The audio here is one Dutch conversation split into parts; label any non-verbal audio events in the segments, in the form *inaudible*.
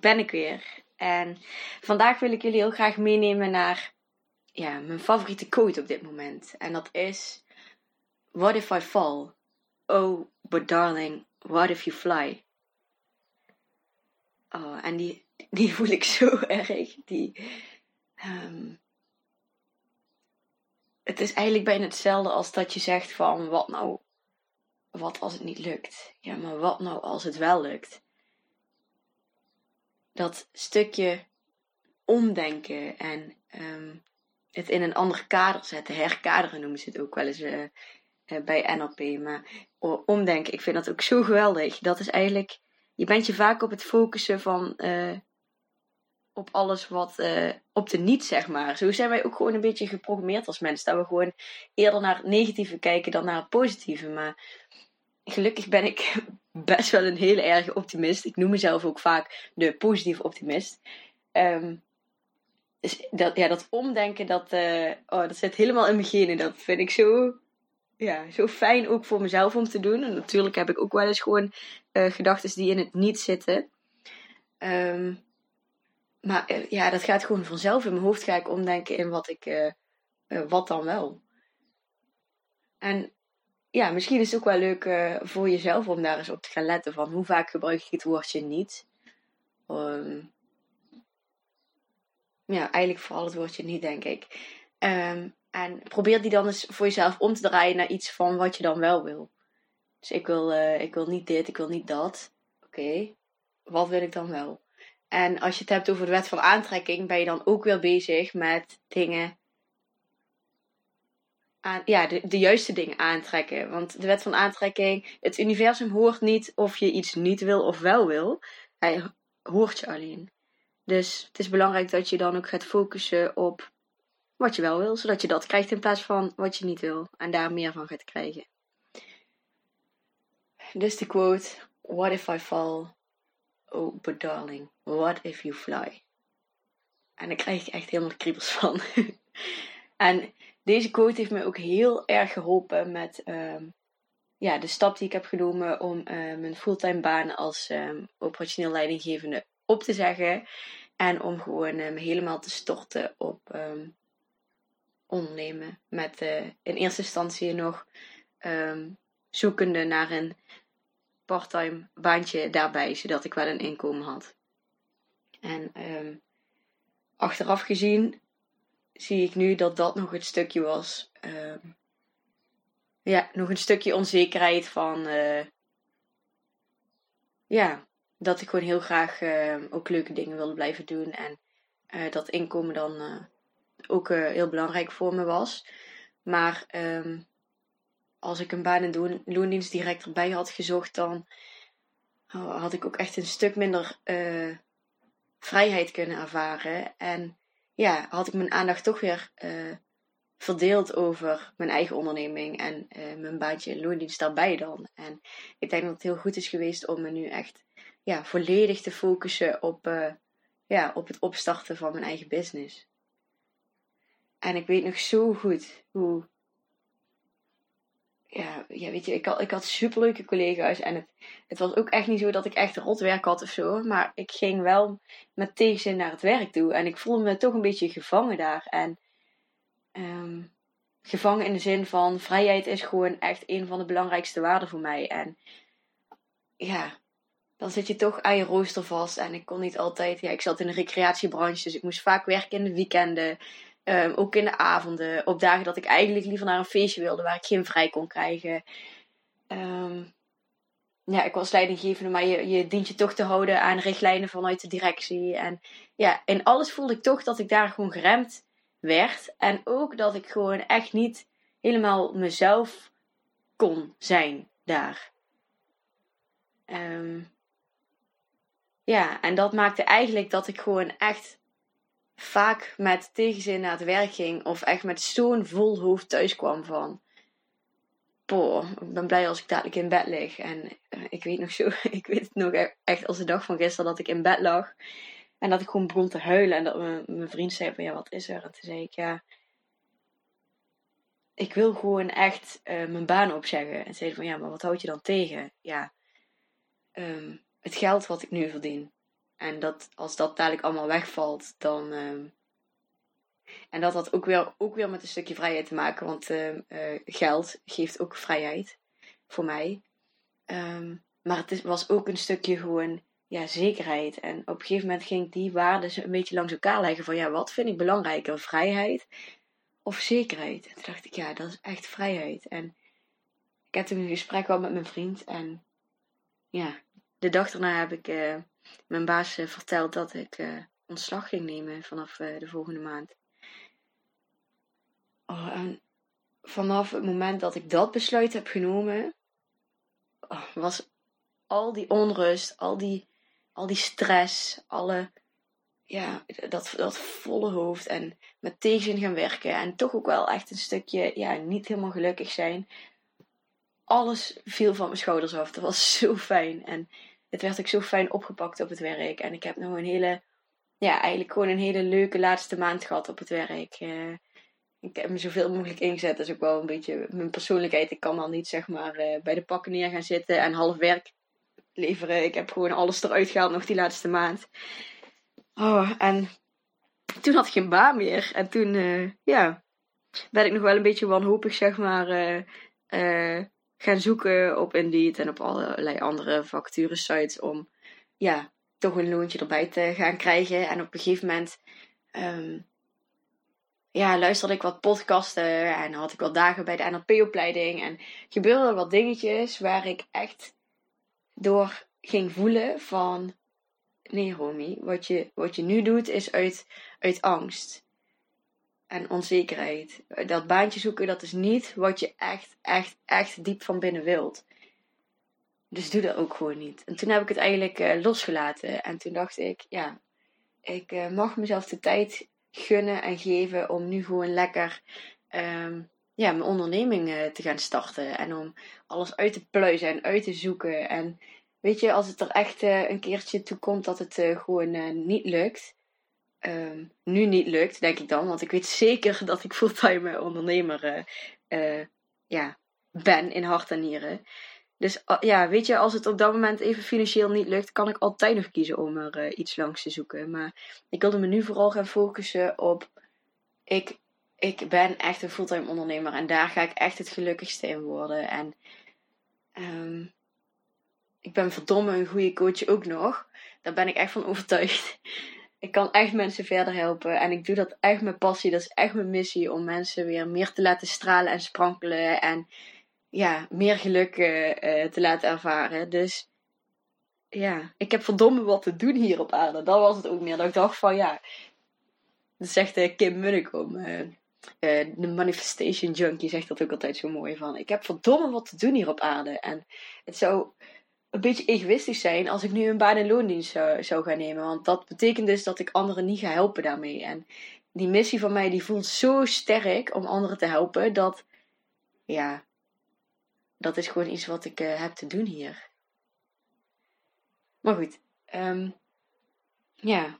Ben ik weer. En vandaag wil ik jullie heel graag meenemen naar ja, mijn favoriete quote op dit moment. En dat is: What if I fall? Oh, but darling, what if you fly? Oh, en die, die voel ik zo *laughs* erg. Die, ehm, het is eigenlijk bijna hetzelfde als dat je zegt van wat nou, wat als het niet lukt? Ja, maar wat nou als het wel lukt? Dat stukje omdenken en ehm, het in een ander kader zetten, herkaderen noemen ze het ook wel eens uh, bij NLP. Maar omdenken, ik vind dat ook zo geweldig. Dat is eigenlijk, je bent je vaak op het focussen van uh, op alles wat op de niet, zeg maar. Zo zijn wij ook gewoon een beetje geprogrammeerd als mensen. Dat we gewoon eerder naar het negatieve kijken dan naar het positieve. Maar gelukkig ben ik best wel een hele erge optimist. Ik noem mezelf ook vaak de positieve optimist. Um, dus dat, ja, dat omdenken, dat, uh, oh, dat zit helemaal in mijn genen. Dat vind ik zo, ja, zo fijn ook voor mezelf om te doen. En natuurlijk heb ik ook wel eens gewoon uh, gedachten die in het niet zitten. Um, maar uh, ja, dat gaat gewoon vanzelf. In mijn hoofd ga ik omdenken in wat ik, wat dan wel. En ja, misschien is het ook wel leuk uh, voor jezelf om daar eens op te gaan letten van hoe vaak gebruik je het woordje niet. Um, ja, eigenlijk vooral het woordje niet, denk ik. Um, en probeer die dan eens voor jezelf om te draaien naar iets van wat je dan wel wil. Dus ik wil, uh, ik wil niet dit, ik wil niet dat. Oké, wat wil ik dan wel? En als je het hebt over de wet van aantrekking, ben je dan ook weer bezig met dingen ja, de, de juiste dingen aantrekken. Want de wet van aantrekking, het universum hoort niet of je iets niet wil of wel wil. Hij hoort je alleen. Dus het is belangrijk dat je dan ook gaat focussen op wat je wel wil, zodat je dat krijgt in plaats van wat je niet wil en daar meer van gaat krijgen. Dus de quote: What if I fall? Oh, but darling, what if you fly? En daar krijg ik echt helemaal kriebels van. *laughs* en deze quote heeft me ook heel erg geholpen met um, ja, de stap die ik heb genomen om uh, mijn fulltime baan als um, operationeel leidinggevende op te zeggen. En om gewoon um, helemaal te storten op ondernemen. Met uh, in eerste instantie nog zoekende naar een parttime baantje daarbij, zodat ik wel een inkomen had. En achteraf gezien zie ik nu dat dat nog het stukje was. Uh, ja, nog een stukje onzekerheid van. Uh, ja, dat ik gewoon heel graag uh, ook leuke dingen wilde blijven doen. En uh, dat inkomen dan ook heel belangrijk voor me was. Maar um, als ik een baan in loondienst direct erbij had gezocht, dan oh, had ik ook echt een stuk minder vrijheid kunnen ervaren. En ja, had ik mijn aandacht toch weer uh, verdeeld over mijn eigen onderneming en uh, mijn baantje in loondienst daarbij dan. En ik denk dat het heel goed is geweest om me nu echt ja, volledig te focussen op, uh, ja, op het opstarten van mijn eigen business. En ik weet nog zo goed hoe ja, ja, weet je, ik had, ik had superleuke collega's. En het, het was ook echt niet zo dat ik echt rotwerk had of zo. Maar ik ging wel met tegenzin naar het werk toe. En ik voelde me toch een beetje gevangen daar. En um, gevangen in de zin van vrijheid is gewoon echt een van de belangrijkste waarden voor mij. En ja, dan zit je toch aan je rooster vast. En ik kon niet altijd, ja, ik zat in de recreatiebranche. Dus ik moest vaak werken in de weekenden. Um, ook in de avonden, op dagen dat ik eigenlijk liever naar een feestje wilde waar ik geen vrij kon krijgen. Um, ja, ik was leidinggevende, maar je, je dient je toch te houden aan richtlijnen vanuit de directie. En ja, in alles voelde ik toch dat ik daar gewoon geremd werd. En ook dat ik gewoon echt niet helemaal mezelf kon zijn daar. Um, ja, en dat maakte eigenlijk dat ik gewoon echt vaak met tegenzin naar het werk ging. Of echt met zo'n vol hoofd thuis kwam van... Poh, ik ben blij als ik dadelijk in bed lig. En eh, ik weet nog zo, *laughs* ik weet het nog e-, echt als de dag van gisteren dat ik in bed lag. En dat ik gewoon begon te huilen. En dat mijn vriend zei van, ja, wat is er? En toen zei ik, ja... Ik wil gewoon echt uh, mijn baan opzeggen. En zei van, ja, maar wat houd je dan tegen? Ja, um, het geld wat ik nu verdien. En dat als dat dadelijk allemaal wegvalt, dan. Um, en dat had ook weer, ook weer met een stukje vrijheid te maken, want uh, uh, geld geeft ook vrijheid voor mij. Um, maar het was ook een stukje gewoon ja, zekerheid. En op een gegeven moment ging ik die waarden een beetje langs elkaar leggen van ja, wat vind ik belangrijker, vrijheid of zekerheid? En toen dacht ik, ja, dat is echt vrijheid. En ik heb toen een gesprek gehad met mijn vriend en ja, de dag daarna heb ik uh, mijn baas uh, verteld dat ik uh, ontslag ging nemen vanaf de volgende maand. Oh, en vanaf het moment dat ik dat besluit heb genomen, oh, was al die onrust, al die, al die stress, alle, ja, dat, dat volle hoofd en met tegenzin gaan werken en toch ook wel echt een stukje, ja, niet helemaal gelukkig zijn. Alles viel van mijn schouders af. Dat was zo fijn. En het werd ook zo fijn opgepakt op het werk. En ik heb nog een hele, ja, eigenlijk gewoon een hele leuke laatste maand gehad op het werk. Uh, ik heb me zoveel mogelijk ingezet. Dat is ook wel een beetje mijn persoonlijkheid. Ik kan dan niet zeg maar uh, bij de pakken neer gaan zitten en half werk leveren. Ik heb gewoon alles eruit gehaald nog die laatste maand. Oh, en toen had ik geen baan meer. En toen, uh, ja, werd ik nog wel een beetje wanhopig, zeg maar gaan zoeken op Indeed en op allerlei andere vacaturesites om ja, toch een loontje erbij te gaan krijgen. En op een gegeven moment um, ja, luisterde ik wat podcasten en had ik wat dagen bij de NLP-opleiding. En gebeurden wat dingetjes waar ik echt door ging voelen van... Nee, Romy, wat je, wat je nu doet is uit, uit angst en onzekerheid. Dat baantje zoeken, dat is niet wat je echt, echt, echt diep van binnen wilt. Dus doe dat ook gewoon niet. En toen heb ik het eigenlijk uh, losgelaten. En toen dacht ik, ja, ik uh, mag mezelf de tijd gunnen en geven om nu gewoon lekker um, ja, mijn onderneming uh, te gaan starten. En om alles uit te pluizen en uit te zoeken. En weet je, als het er echt een keertje toe komt dat het gewoon niet lukt um, nu niet lukt, denk ik dan. Want ik weet zeker *laughs* dat ik fulltime ondernemer uh, ja, ben in hart en nieren. Dus ja, weet je, als het op dat moment even financieel niet lukt, kan ik altijd nog kiezen om er uh, iets langs te zoeken. Maar ik wilde me nu vooral gaan focussen op. Ik, ik ben echt een fulltime ondernemer en daar ga ik echt het gelukkigste in worden. En um, ik ben verdomme een goede coach ook nog. Daar ben ik echt van overtuigd *laughs* ik kan echt mensen verder helpen. En ik doe dat echt met passie. Dat is echt mijn missie om mensen weer meer te laten stralen en sprankelen. En ja, meer geluk uh, te laten ervaren. Dus ja, ik heb verdomme wat te doen hier op aarde. Dat was het ook meer. Dat ik dacht van ja. Dat zegt uh, Kim Munnekom. de manifestation junkie zegt dat ook altijd zo mooi van. Ik heb verdomme wat te doen hier op aarde. En het zou een beetje egoïstisch zijn als ik nu een baan in loondienst zou, zou gaan nemen. Want dat betekent dus dat ik anderen niet ga helpen daarmee. En die missie van mij die voelt zo sterk om anderen te helpen. Dat, ja, dat is gewoon iets wat ik uh, heb te doen hier. Maar goed, um, ja.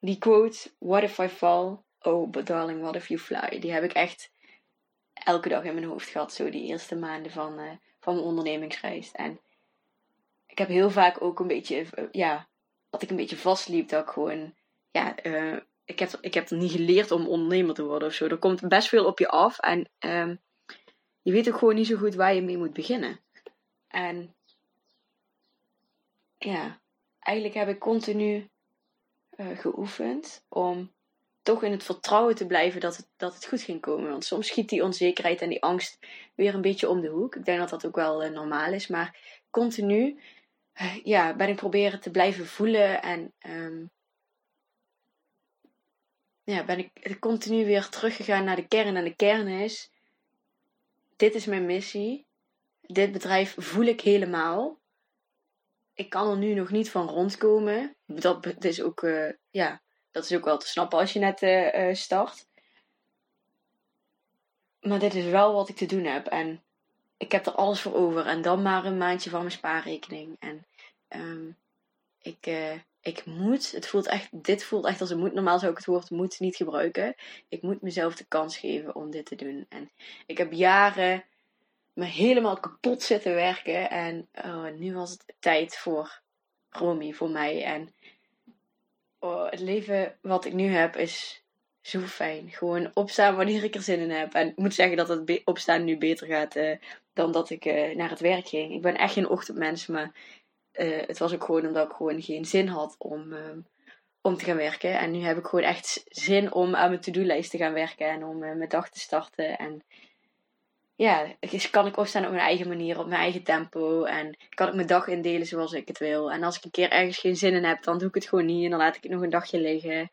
Die quote, what if I fall? Oh, but darling, what if you fly? Die heb ik echt elke dag in mijn hoofd gehad. Zo die eerste maanden van, uh, van mijn ondernemingsreis. En ik heb heel vaak ook een beetje, eh, ja, dat ik een beetje vastliep. Dat ik gewoon, ja, uh, ik, heb, ik heb niet geleerd om ondernemer te worden of zo. Er komt best veel op je af en um, je weet ook gewoon niet zo goed waar je mee moet beginnen. En ja, eigenlijk heb ik continu uh, geoefend om toch in het vertrouwen te blijven dat het, dat het goed ging komen. Want soms schiet die onzekerheid en die angst weer een beetje om de hoek. Ik denk dat dat ook wel normaal is. Maar continu, ja, ben ik proberen te blijven voelen en ehm, ja, ben ik continu weer teruggegaan naar de kern. En de kern is, dit is mijn missie. Dit bedrijf voel ik helemaal. Ik kan er nu nog niet van rondkomen. Dat, is, ook, uh, ja, dat is ook wel te snappen als je net uh, start. Maar dit is wel wat ik te doen heb. En ik heb er alles voor over. En dan maar een maandje van mijn spaarrekening. En um, ik, uh, ik moet, het voelt echt, dit voelt echt als een moet. Normaal zou ik het woord moet niet gebruiken. Ik moet mezelf de kans geven om dit te doen. En ik heb jaren me helemaal kapot zitten werken. En oh, nu was het tijd voor Romy, voor mij. En oh, het leven wat ik nu heb is zo fijn. Gewoon opstaan wanneer ik er zin in heb. En ik moet zeggen dat het opstaan nu beter gaat uh, dan dat ik uh, naar het werk ging. Ik ben echt geen ochtendmens, maar uh, het was ook gewoon omdat ik gewoon geen zin had om, uh, om te gaan werken. En nu heb ik gewoon echt zin om aan mijn to-do-lijst te gaan werken en om mijn dag te starten. En ja, kan ik opstaan op mijn eigen manier, op mijn eigen tempo. En kan ik mijn dag indelen zoals ik het wil. En als ik een keer ergens geen zin in heb, dan doe ik het gewoon niet. En dan laat ik het nog een dagje liggen.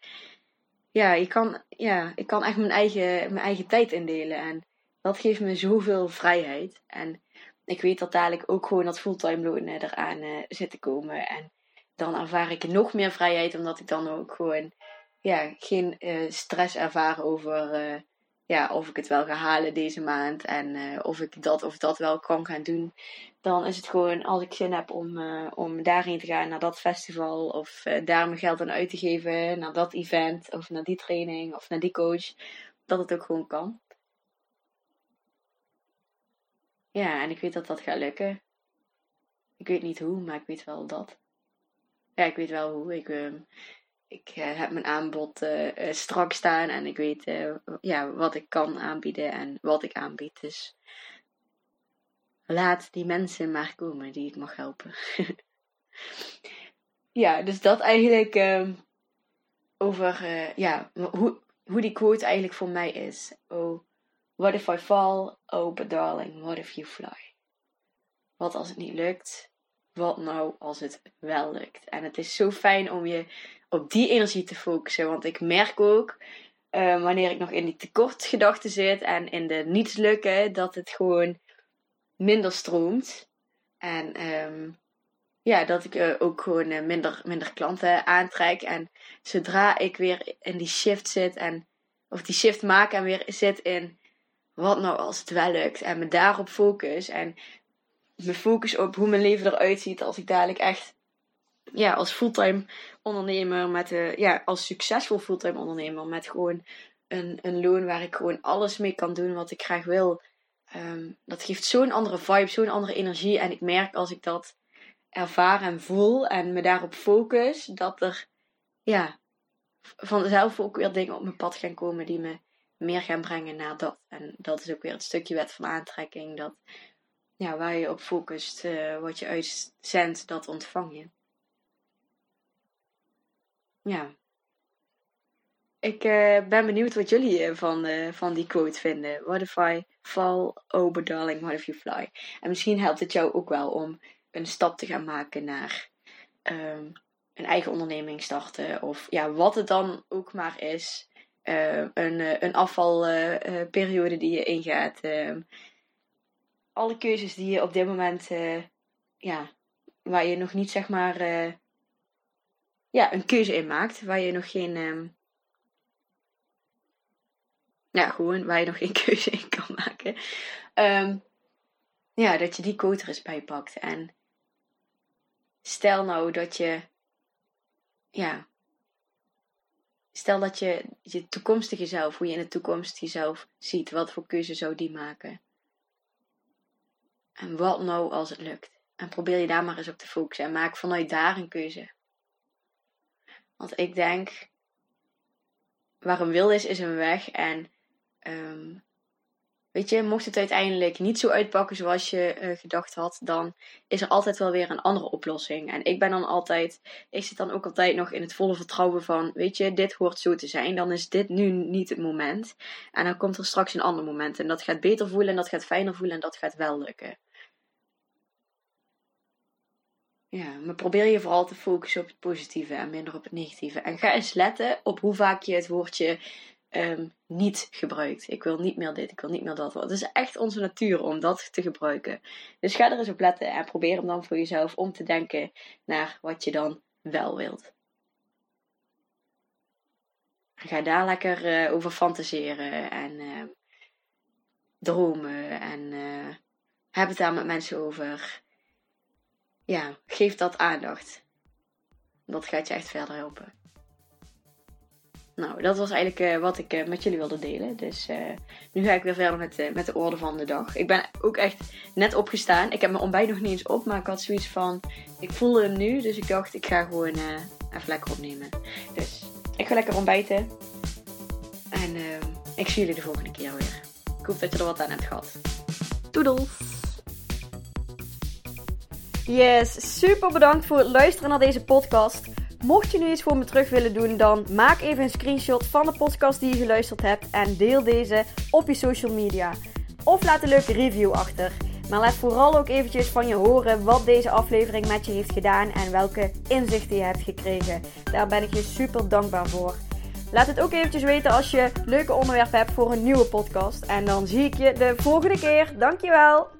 Ja, ik kan, ja, ik kan echt mijn eigen, mijn eigen tijd indelen. En dat geeft me zoveel vrijheid. En ik weet dat dadelijk ook gewoon dat fulltime loon eraan uh, zit te komen. En dan ervaar ik nog meer vrijheid, omdat ik dan ook gewoon ja, geen uh, stress ervaar over uh, ja, of ik het wel ga halen deze maand. En of ik dat of dat wel kan gaan doen. Dan is het gewoon als ik zin heb om, om daarheen te gaan, naar dat festival. Of daar mijn geld aan uit te geven, naar dat event. Of naar die training of naar die coach. Dat het ook gewoon kan. Ja, en ik weet dat dat gaat lukken. Ik weet niet hoe, maar ik weet wel dat. Ja, ik weet wel hoe. Ik, uh, ik uh, heb mijn aanbod uh, strak staan en ik weet ja, wat ik kan aanbieden en wat ik aanbied. Dus laat die mensen maar komen die ik mag helpen. *laughs* ja, dus dat eigenlijk ehm, over ja, hoe, hoe die quote eigenlijk voor mij is. Oh, What if I fall? Oh, but darling, what if you fly? Wat als het niet lukt? Wat nou als het wel lukt? En het is zo fijn om je op die energie te focussen. Want ik merk ook, uh, wanneer ik nog in die tekortgedachten zit en in de niets lukken, dat het gewoon minder stroomt. En um, ja, dat ik uh, ook gewoon uh, minder, minder klanten aantrek. En zodra ik weer in die shift zit en of die shift maak en weer zit in wat nou als het wel lukt. En me daarop focus. En me focus op hoe mijn leven eruit ziet als ik dadelijk echt ja, als fulltime ondernemer met de, ja, als succesvol fulltime ondernemer met gewoon een, een loon waar ik gewoon alles mee kan doen wat ik graag wil. Um, dat geeft zo'n andere vibe, zo'n andere energie. En ik merk als ik dat ervaar en voel en me daarop focus, dat er ja, vanzelf ook weer dingen op mijn pad gaan komen die me meer gaan brengen naar dat. En dat is ook weer het stukje wet van aantrekking. Dat ja, waar je op focust, uh, wat je uitzendt, dat ontvang je. Ja. Ik uh, ben benieuwd wat jullie uh, van, van die quote vinden. What if I fall over darling, what if you fly? En misschien helpt het jou ook wel om een stap te gaan maken naar um, een eigen onderneming starten. Of ja, wat het dan ook maar is. Eh, een, eh, een afvalperiode die je ingaat. Alle keuzes die je op dit moment, eh, ja, waar je nog niet zeg maar, ja, een keuze in maakt, waar je nog geen, ehm, ja, gewoon waar je nog geen *laughs* keuze in kan maken. Ehm, ja, dat je die quote er eens. En stel nou dat je, ja, Stel dat je je toekomstige zelf, hoe je in de toekomst jezelf ziet, wat voor keuze zou die maken? En wat nou als het lukt? En probeer je daar maar eens op te focussen en maak vanuit daar een keuze. Want ik denk, waar een wil is, is een weg. En um, Weet je, mocht het uiteindelijk niet zo uitpakken zoals je uh, gedacht had, dan is er altijd wel weer een andere oplossing. En ik ben dan altijd, ik zit dan ook altijd nog in het volle vertrouwen van, weet je, dit hoort zo te zijn, dan is dit nu niet het moment. En dan komt er straks een ander moment en dat gaat beter voelen en dat gaat fijner voelen en dat gaat wel lukken. Ja, maar probeer je vooral te focussen op het positieve en minder op het negatieve. En ga eens letten op hoe vaak je het woordje ehm, niet gebruikt. Ik wil niet meer dit, ik wil niet meer dat. Het is echt onze natuur om dat te gebruiken. Dus ga er eens op letten en probeer hem dan voor jezelf om te denken naar wat je dan wel wilt. Ga daar lekker uh, over fantaseren en uh, dromen en uh, heb het daar met mensen over. Ja, geef dat aandacht. Dat gaat je echt verder helpen. Nou, dat was eigenlijk wat ik met jullie wilde delen. Dus nu ga ik weer verder met, met de orde van de dag. Ik ben ook echt net opgestaan. Ik heb mijn ontbijt nog niet eens op, maar ik had zoiets van: ik voelde hem nu, dus ik dacht ik ga gewoon even lekker opnemen. Dus ik ga lekker ontbijten. En uh, ik zie jullie de volgende keer weer. Ik hoop dat je er wat aan hebt gehad. Doedels! Yes, super bedankt voor het luisteren naar deze podcast. Mocht je nu iets voor me terug willen doen, dan maak even een screenshot van de podcast die je geluisterd hebt en deel deze op je social media. Of laat een leuke review achter. Maar laat vooral ook eventjes van je horen wat deze aflevering met je heeft gedaan en welke inzichten je hebt gekregen. Daar ben ik je super dankbaar voor. Laat het ook eventjes weten als je leuke onderwerpen hebt voor een nieuwe podcast. En dan zie ik je de volgende keer. Dankjewel!